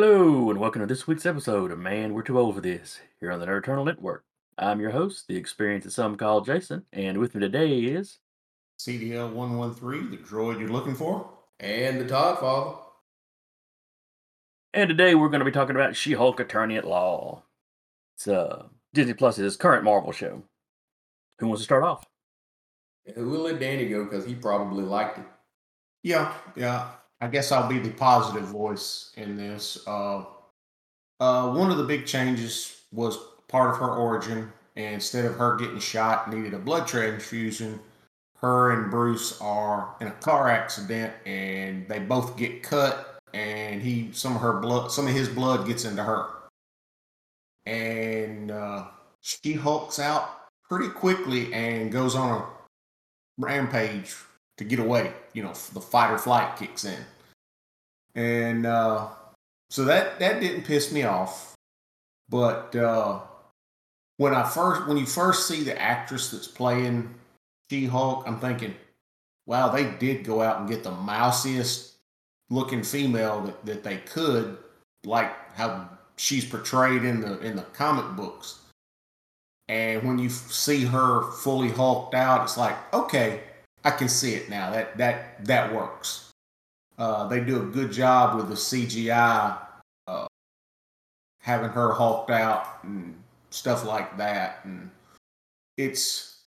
Hello, and welcome to this week's episode of Man, We're Too Old for This, here on the Nerd Eternal Network. I'm your host, the experience that some call Jason, and with me today is. CDL 113, the droid you're looking for. And the Todd Father. And today we're going to be talking about She Hulk Attorney at Law. It's uh, Disney Plus's current Marvel show. Who wants to start off? We'll let Danny go because he probably liked it. Yeah, yeah. I guess I'll be the positive voice in this. Uh, uh, one of the big changes was part of her origin. And instead of her getting shot, needed a blood transfusion. Her and Bruce are in a car accident, and they both get cut. And he, some of her blood, some of his blood gets into her, and uh, she hulks out pretty quickly and goes on a rampage to get away. You know, the fight or flight kicks in, and uh, so that that didn't piss me off. But uh, when I first when you first see the actress that's playing She Hulk, I'm thinking, wow, they did go out and get the mousiest looking female that, that they could, like how she's portrayed in the in the comic books. And when you see her fully hulked out, it's like, okay, I can see it now. That that that works. Uh, they do a good job with the CGI, uh, having her hulked out and stuff like that. And it's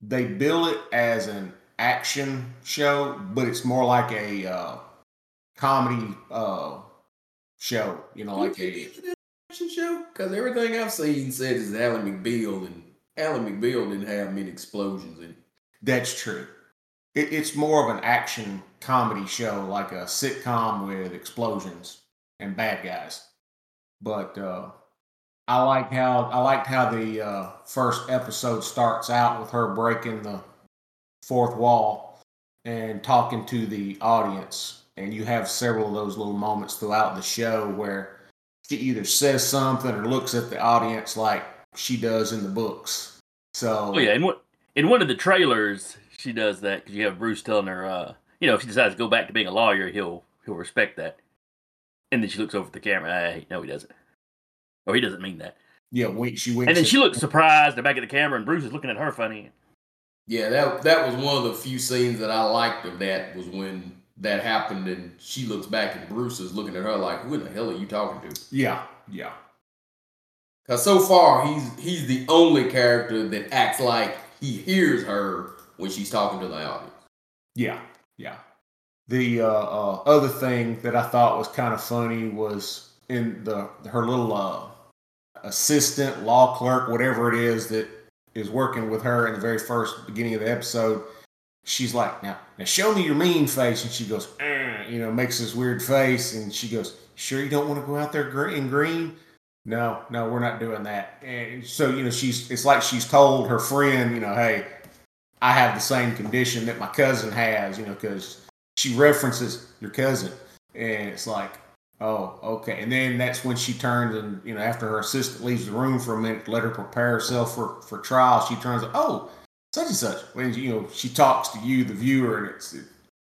they bill it as an action show, but it's more like a uh, comedy uh, show. You know, like a action show. Because everything I've seen said is Ally McBeal, and Ally McBeal didn't have many explosions in it. That's true. It, it's more of an action comedy show, like a sitcom with explosions and bad guys. But uh, I like how I liked how the uh, first episode starts out with her breaking the fourth wall and talking to the audience, and you have several of those little moments throughout the show where she either says something or looks at the audience like she does in the books. So Oh, yeah, in, one in one of the trailers, she does that because you have Bruce telling her, uh, you know, if she decides to go back to being a lawyer, he'll he'll respect that. And then she looks over at the camera. Hey, no, he doesn't. Or he doesn't mean that. yeah, wink, she winks. And then at- she looks surprised back at the camera, and Bruce is looking at her funny. Yeah, that that was one of the few scenes that I liked of that was when that happened, and she looks back and Bruce is looking at her like, "Who in the hell are you talking to?" yeah, yeah, Because so far he's he's the only character that acts like he hears her when she's talking to the audience. yeah, yeah. The uh, uh, other thing that I thought was kind of funny was in the her little uh, assistant, law clerk, whatever it is that is working with her in the very first beginning of the episode. She's like, "Now, now, show me your mean face," and she goes, "Eh," you know, makes this weird face, and she goes, "Sure, you don't want to go out there in green?" No, no, we're not doing that. And so, you know, she's it's like she's told her friend, you know, hey, I have the same condition that my cousin has, you know, because she references your cousin, and it's like, oh, okay. And then that's when she turns and you know, after her assistant leaves the room for a minute, to let her prepare herself for for trial. She turns, oh, such and such. When you know, she talks to you, the viewer, and it's it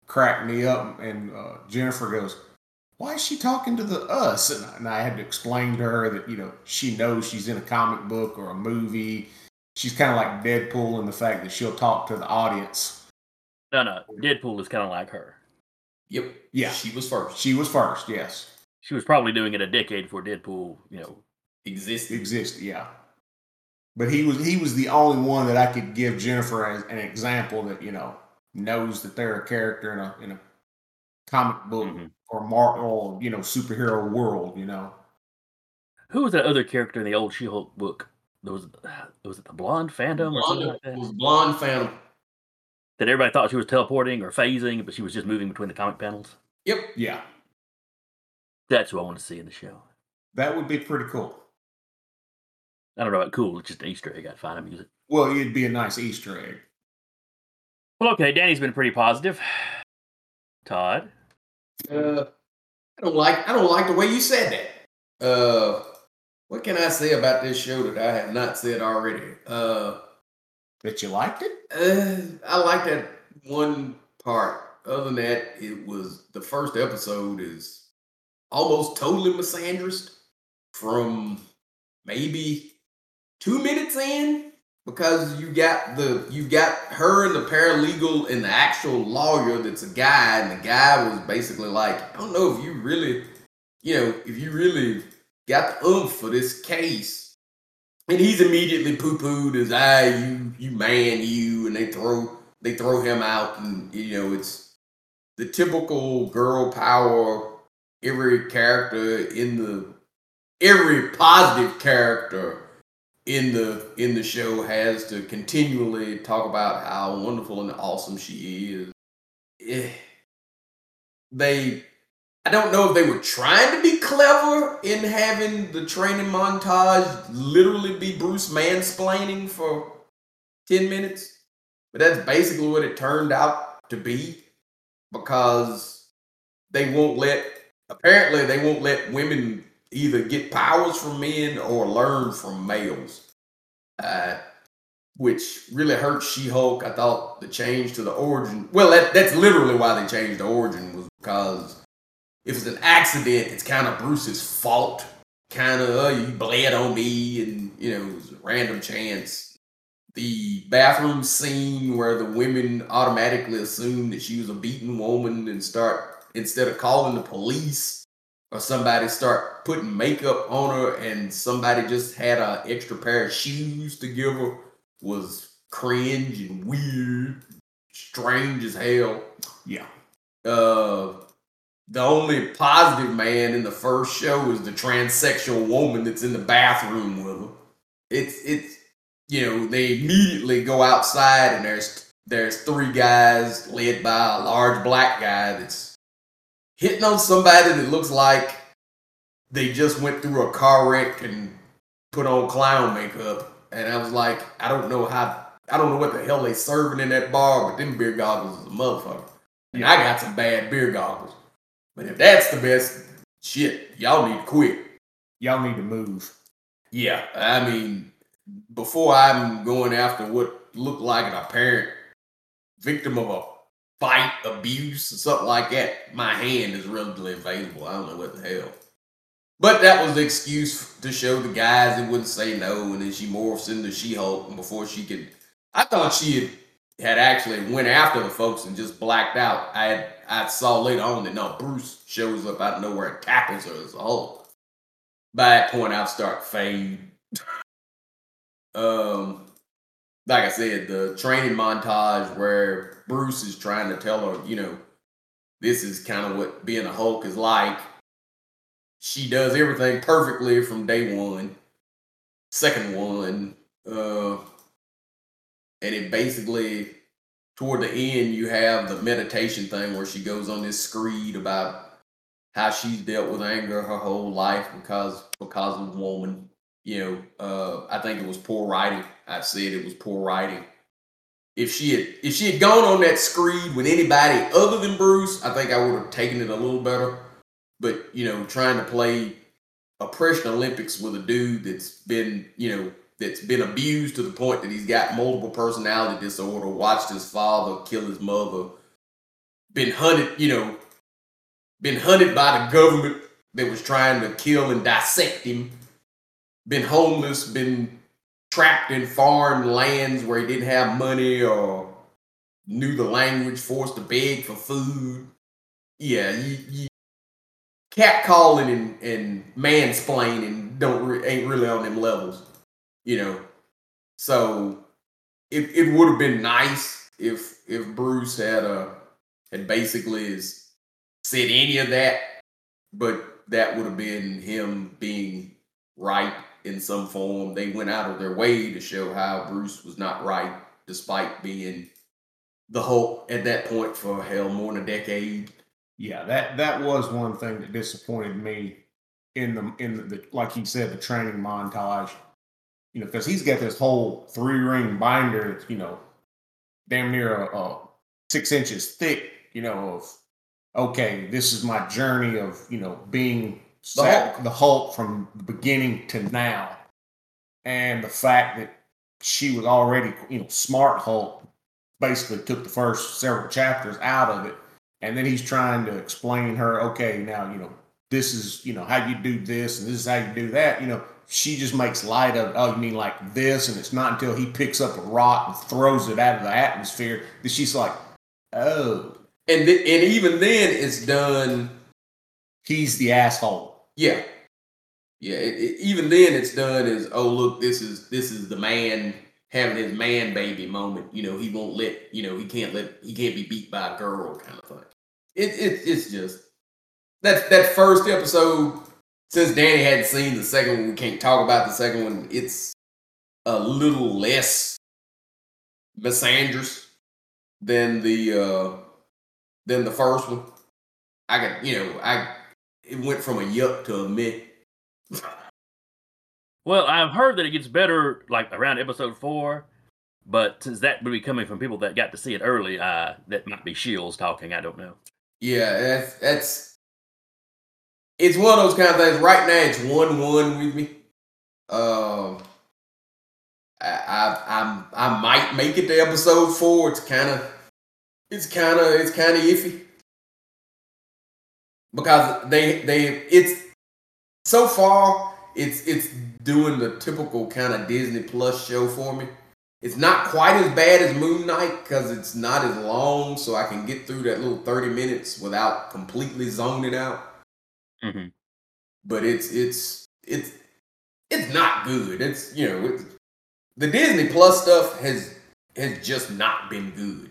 cracked me up. And uh, Jennifer goes, why is she talking to the us? And, I- and I had to explain to her that you know she knows she's in a comic book or a movie. She's kind of like Deadpool in the fact that she'll talk to the audience. No, no, Deadpool is kind of like her. Yep. Yeah. She was first. She was first, yes, She was probably doing it a decade before Deadpool, you know. Existed. existed, yeah. But he was he was the only one that I could give Jennifer as an example that you know knows that they're a character in a in a comic book Mhm. or mar or you know superhero world. You know, Who was that other character in the old She-Hulk book? There was was it the blonde Phantom or something Blonde, like that? was blonde Phantom. That everybody thought she was teleporting or phasing, but she was just moving between the comic panels. Yep. yeah, That's who I want to see in the show. that would be pretty cool. I don't know about cool, it's just an Easter egg. I'd find amusing. music. Well, it'd be a nice Easter egg. Well, okay, Danny's been pretty positive. Todd, Uh, I don't like I don't like the way you said that. Uh, what can I say about this show that I have not said already? Uh, That you liked it? uh I like that one part. Other than that, it was the first episode is almost totally misandrist from maybe two minutes in because you got the you got her and the paralegal and the actual lawyer that's a guy and the guy was basically like i don't know if you really you know if you really got the oomph for this case and he's immediately poo-pooed as ah you you man you and they throw they throw him out and you know it's the typical girl power every character in the every positive character in the in the show has to continually talk about how wonderful and awesome she is. Eh, they I don't know if they were trying to be clever in having the training montage literally be Bruce mansplaining for 10 minutes, but that's basically what it turned out to be because they won't let apparently they won't let women either get powers from men or learn from males, uh, which really hurt She-Hulk. I thought the change to the origin. Well, that, that's literally why they changed the origin was because if it's an accident, it's kind of Bruce's fault. Kind of, oh, you bled on me, and you know, it was a random chance. The bathroom scene where the women automatically assume that she was a beaten woman and start instead of calling the police or somebody start putting makeup on her and somebody just had an extra pair of shoes to give her was cringe and weird, strange as hell. Yeah. Uh, the only positive man in the first show is the transsexual woman that's in the bathroom with her. It's it's you know they immediately go outside and there's there's three guys led by a large black guy that's hitting on somebody that looks like they just went through a car wreck and put on clown makeup. And I was like, I don't know how, I don't know what the hell they serving in that bar, but them beer goggles is a motherfucker. And I got some bad beer goggles. But if that's the best, shit, y'all need to quit. Y'all need to move. Yeah, I mean, before I'm going after what looked like an apparent victim of a fight, abuse, or something like that, my hand is relatively available. I don't know what the hell. But that was the excuse to show the guys that wouldn't say no, and then she morphs into She-Hulk, and before she could, I thought she had, had actually went after the folks and just blacked out. I had, I saw later on that no, Bruce shows up out of nowhere and tackles her as a Hulk. By that point, I'll start fading. um, like I said, the training montage where Bruce is trying to tell her, you know, this is kind of what being a Hulk is like. She does everything perfectly from day one, second one, uh, and it basically toward the end you have the meditation thing where she goes on this screed about how she's dealt with anger her whole life because because of woman you know, uh, I think it was poor writing. I said it was poor writing. If she had if she had gone on that screed with anybody other than Bruce, I think I would have taken it a little better. But you know, trying to play oppression Olympics with a dude that's been you know that's been abused to the point that he's got multiple personality disorder, watched his father kill his mother, been hunted, you know, been hunted by the government that was trying to kill and dissect him been homeless, been trapped in foreign lands where he didn't have money or knew the language, forced to beg for food. Yeah, you, you catcalling and, and mansplaining don't re- ain't really on them levels, you know. So it it would have been nice if if Bruce had uh had basically said any of that, but that would have been him being right in some form. They went out of their way to show how Bruce was not right, despite being the Hulk at that point for hell more than a decade. Yeah, that that was one thing that disappointed me in the in the, the like he said the training montage. You know, because he's got this whole three ring binder, that's, you know, damn near a, a six inches thick. You know, of okay, this is my journey of you know being the Hulk. the Hulk from the beginning to now, and the fact that she was already, you know, smart Hulk basically took the first several chapters out of it, and then he's trying to explain her, okay, now you know this is you know how you do this and this is how you do that. You know, she just makes light of oh you mean like this, and it's not until he picks up a rock and throws it out of the atmosphere that she's like, oh, And th- and even then, it's done. he's the asshole. Yeah, yeah. It, it- even then, it's done as oh look, this is this is the man having his man baby moment. You know, he won't let you know he can't let he can't be beat by a girl kind of thing. It, it it's just that that first episode. Since Danny hadn't seen the second one, we can't talk about the second one. It's a little less misandrous than the uh than the first one. I got you know I it went from a yuck to a meh. Well, I've heard that it gets better like around episode four, but since that would be coming from people that got to see it early, uh, that might be Shields talking. I don't know. Yeah, that's that's it's one of those kind of things. Right now, it's one one with me. Um, I, I I'm I might make it to episode four. It's kind of it's kind of it's kind of iffy because they they it's so far it's it's doing the typical kind of Disney Plus show for me. It's not quite as bad as Moon Knight because it's not as long, so I can get through that little thirty minutes without completely zoning it out. Hmm But it's it's it's it's not good. It's you know it's, the Disney Plus stuff has has just not been good.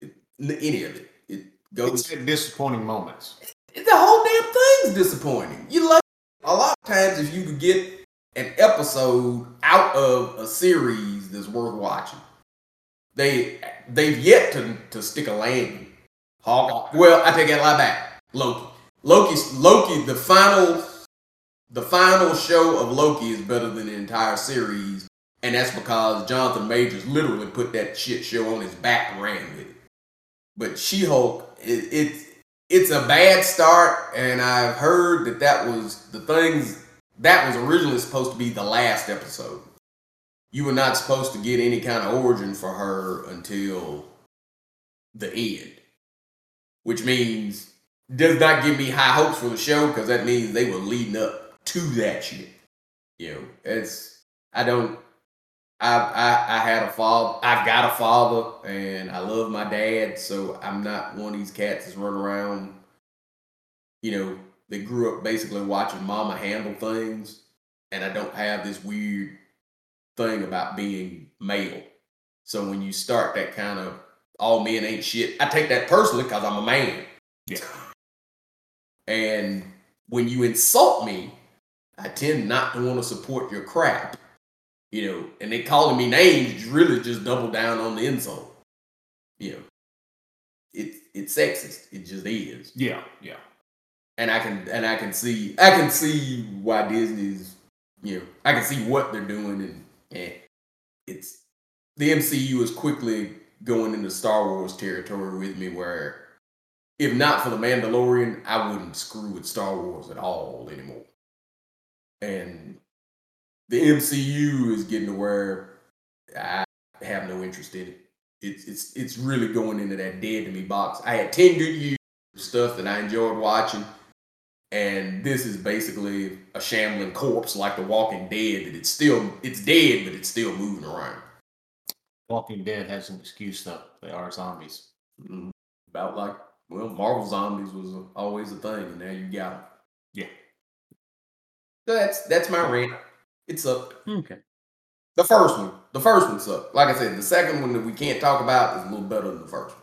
It, any of it. It goes It's had disappointing moments. the whole damn thing's disappointing. You love a lot of times if you could get an episode out of a series that's worth watching. They they've yet to to stick a landing. Hawk. Well, I take that lie back. Loki. Loki's Loki. The final the final show of Loki is better than the entire series, and that's because Jonathan Majors literally put that shit show on his back and ran with it. But She Hulk, it, it's it's a bad start, and I've heard that that was the things that was originally supposed to be the last episode. You were not supposed to get any kind of origin for her until the end, which means does not give me high hopes for the show because that means they were leading up to that shit. You know, it's I don't. I, I I had a father. I've got a father, and I love my dad. So I'm not one of these cats that's running around. You know, they grew up basically watching mama handle things, and I don't have this weird thing about being male. So when you start that kind of all men ain't shit, I take that personally because I'm a man. Yeah. And when you insult me, I tend not to want to support your crap. You know, and they calling me names really just double down on the insult. You know, it's it's sexist. It just is Yeah, yeah. and I can and I can see I can see why Disney's you know I can see what they're doing and and it's the MCU is quickly going into Star Wars territory with me where if not for the Mandalorian I wouldn't screw with Star Wars at all anymore. And the MCU is getting to where I have no interest in it. It's it's it's really going into that dead to me box. I had 10 good years of stuff that I enjoyed watching and this is basically a shambling corpse like the walking dead that it's still it's dead but it's still moving around. Walking Dead has an excuse though. They are zombies. Mm, about like well marvel zombies was always a thing and now you got them Yeah. so that's that's my rant it sucked Okay. the first one the first one sucked like i said the second one that we can't talk about is a little better than the first one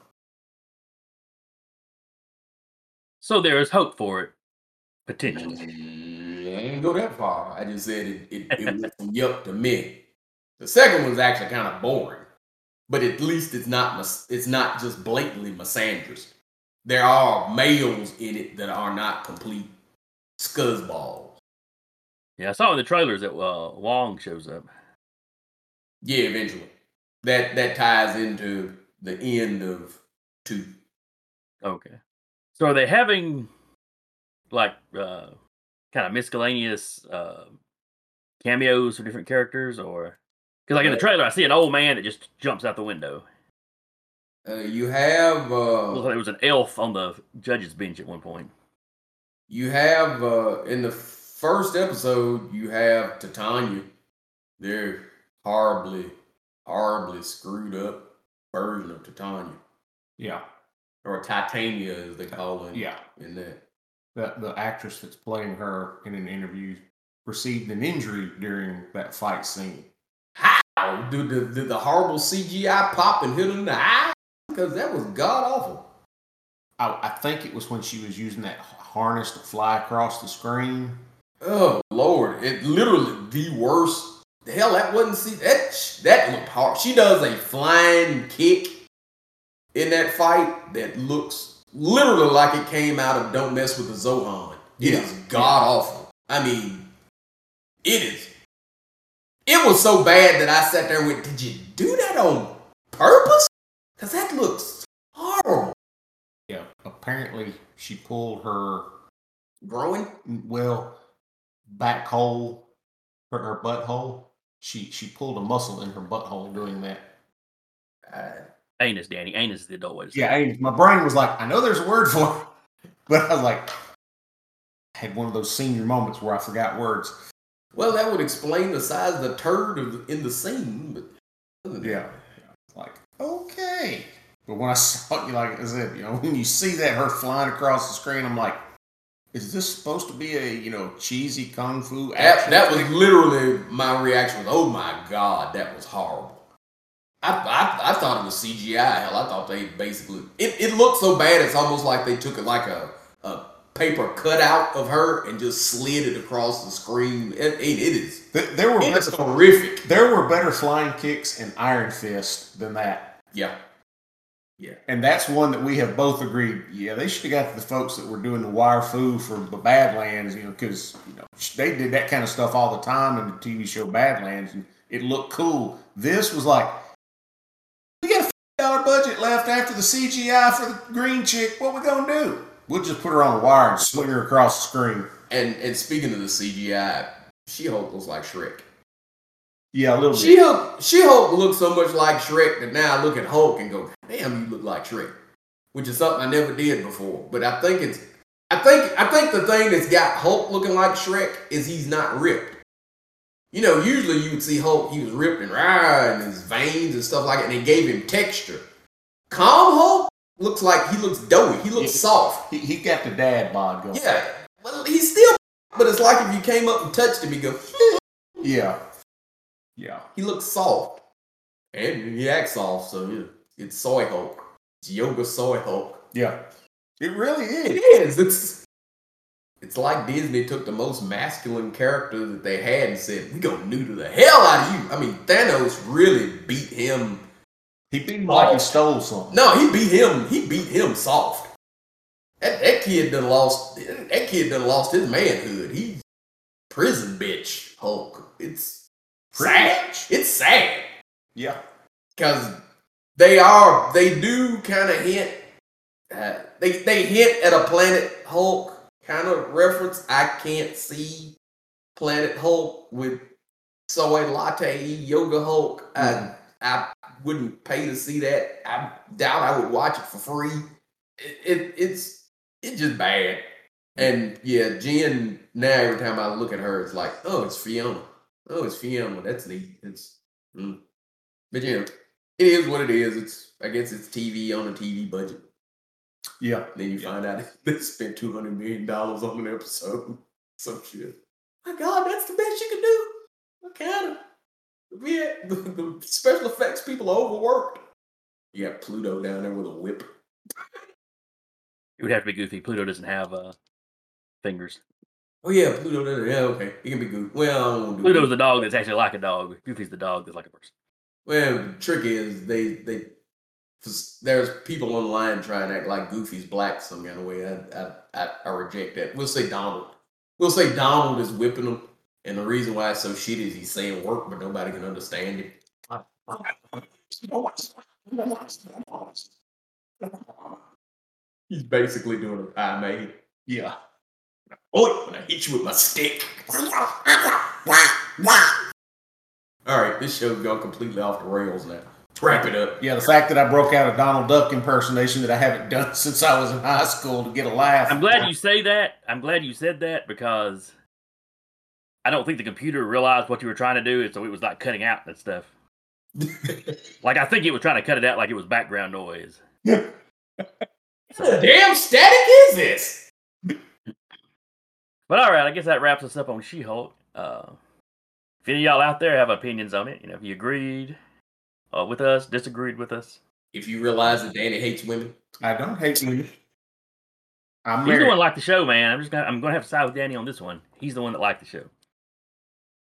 So there is hope for it, potentially. Mm, I ain't go that far. I just said it, it, it went from yuck to meh. The second one's actually kind of boring, but at least it's not it's not just blatantly misandrous. There are males in it that are not complete scuzzballs. Yeah, I saw in the trailers that uh, Wong shows up. Yeah, eventually. That that ties into the end of two. Okay. So are they having like uh kind of miscellaneous uh cameos for different characters or because like in the Uh, trailer I see an old man that just jumps out the window. Uh, you have Looks uh, like there was an elf on the judge's bench at one point. you have uh, in the first episode, you have Titania. They're horribly, horribly screwed up version of Titania, Yeah, or Titania as they call it. yeah. in that. The the actress that's playing her in an interview received an injury during that fight scene. How did the, did the horrible CGI pop and hit her in the eye? Because that was god awful. I, I think it was when she was using that harness to fly across the screen. Oh Lord! It literally the worst. The hell, that wasn't see that that looked hard. She does a flying kick in that fight that looks literally like it came out of Don't Mess with the Zohan. It Yeah. is god awful. I mean, it is. It was so bad that I sat there and went, "Did you do that on purpose?" Because that looks horrible. Yeah, apparently she pulled her Growing. well back hole, her, her butthole. She she pulled a muscle in her butthole doing that. Uh, Anus, Danny. Anus is the adult way to say Yeah. I, my brain was like, I know there's a word for it, but I was like, I had one of those senior moments where I forgot words. well, that would explain the size of the turd of the, in the scene. But Yeah, But when I saw it, like I said, you know, when you see that her flying across the screen, I'm like, is this supposed to be a you know cheesy kung fu That, that was literally my reaction. Was, oh my god, that was horrible. I, I, I thought it was CGI. Hell, I thought they basically it, it looked so bad. It's almost like they took it like a, a paper cutout of her and just slid it across the screen. It, it, it is there were better, horrific. there were better flying kicks in Iron Fist than that. Yeah, And that's one that we have both agreed. Yeah, they should have got the folks that were doing the wire foo for the Badlands, you know, because you know they did that kind of stuff all the time in the TV show Badlands, and it looked cool. This was like, we got a dollar budget left after the CGI for the green chick. What we gonna do? We'll just put her on a wire and swing her across the screen. and and speaking of the CGI, She Hulk looks like Shrek. Yeah, a little She bit. Hulk, She Hulk looks so much like Shrek that now I look at Hulk and go, "Damn, you look like Shrek," which is something I never did before. But I think it's, I think, I think the thing that's got Hulk looking like Shrek is he's not ripped. You know, usually you would see Hulk, he was ripped and rah, and his veins and stuff like that, and it gave him texture. Calm Hulk looks like he looks doughy. He looks Yeah. soft. He, he got the dad bod going. Yeah, well, he's still, but it's like if you came up and touched him, he go. Yeah. Yeah. He looks soft. And he acts soft, so yeah. It's soy Hulk. It's yoga soy Hulk. Yeah. It really It is. is. It's it's like Disney took the most masculine character that they had and said, We gonna the hell out of you. I mean, Thanos really beat him. He beat him like he stole something. No, he beat him, he beat him soft. That, that kid done lost that kid done lost his manhood. He's prison bitch Hulk. It's sad. It's sad. Yeah. because they are they do kind of hint uh, they they hint at a planet hulk kind of reference i can't see planet hulk with soy latte yoga hulk Mhm. i i wouldn't pay to see that i doubt i would watch it for free it, it it's it's just bad and yeah jen now every time i look at her it's like oh it's fiona oh it's fiona that's neat it's mm. but yeah it is what it is. It's I guess it's TV on a TV budget. Yeah. Then you Yeah. find out they spent two hundred million dollars on an episode. Some shit. My God, that's the best you can do. What kind of? Yeah, the, the special effects people are overworked. You got Pluto down there with a whip. It would have to be goofy. Pluto doesn't have uh, fingers. Oh yeah, Pluto. Yeah, okay, he can be good. Well, I don't do Pluto's Goofy. the dog that's actually like a dog. Goofy's the dog that's like a person. Well, the trick is they they there's people online trying to act like Goofy's black some kind of way. I, I I I reject that. We'll say Donald. We'll say Donald is whipping him, and the reason why it's so shitty is he's saying work, but nobody can understand it. He's basically doing a pie made. Yeah. Oh, when I hit you with my stick. All right, this show's gone completely off the rails now. Wrap it up. Yeah, the fact that I broke out a Donald Duck impersonation that I haven't done since I was in high school to get a laugh. I'm glad you say that. I'm glad you said that because I don't think the computer realized what you were trying to do, and so it was like cutting out that stuff. Like I think it was trying to cut it out like it was background noise. What the damn static is this? But all right, I guess that wraps us up on She-Hulk. Uh, if any of y'all out there have opinions on it, you know, if you agreed uh, with us, disagreed with us, If you realize that Danny hates women, I don't hate women. I'm he's the one that liked the show, man. I'm just gonna I'm gonna have to side with Danny on this one. He's the one that liked the show.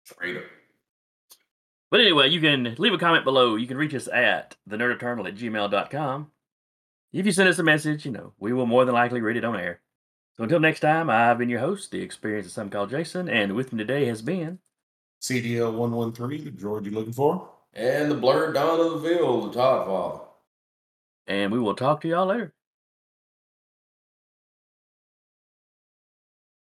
straight up. But anyway, you can leave a comment below. You can reach us at thenerdeternal at gmail.com. If you send us a message, you know, we will more than likely read it on air. So until next time, I've been your host, the experience of some called Jason, and with me today has been CDL one one three. The droid you're looking for? And the blurred dawn of the veil, the Todd Father. and we will talk to y'all later.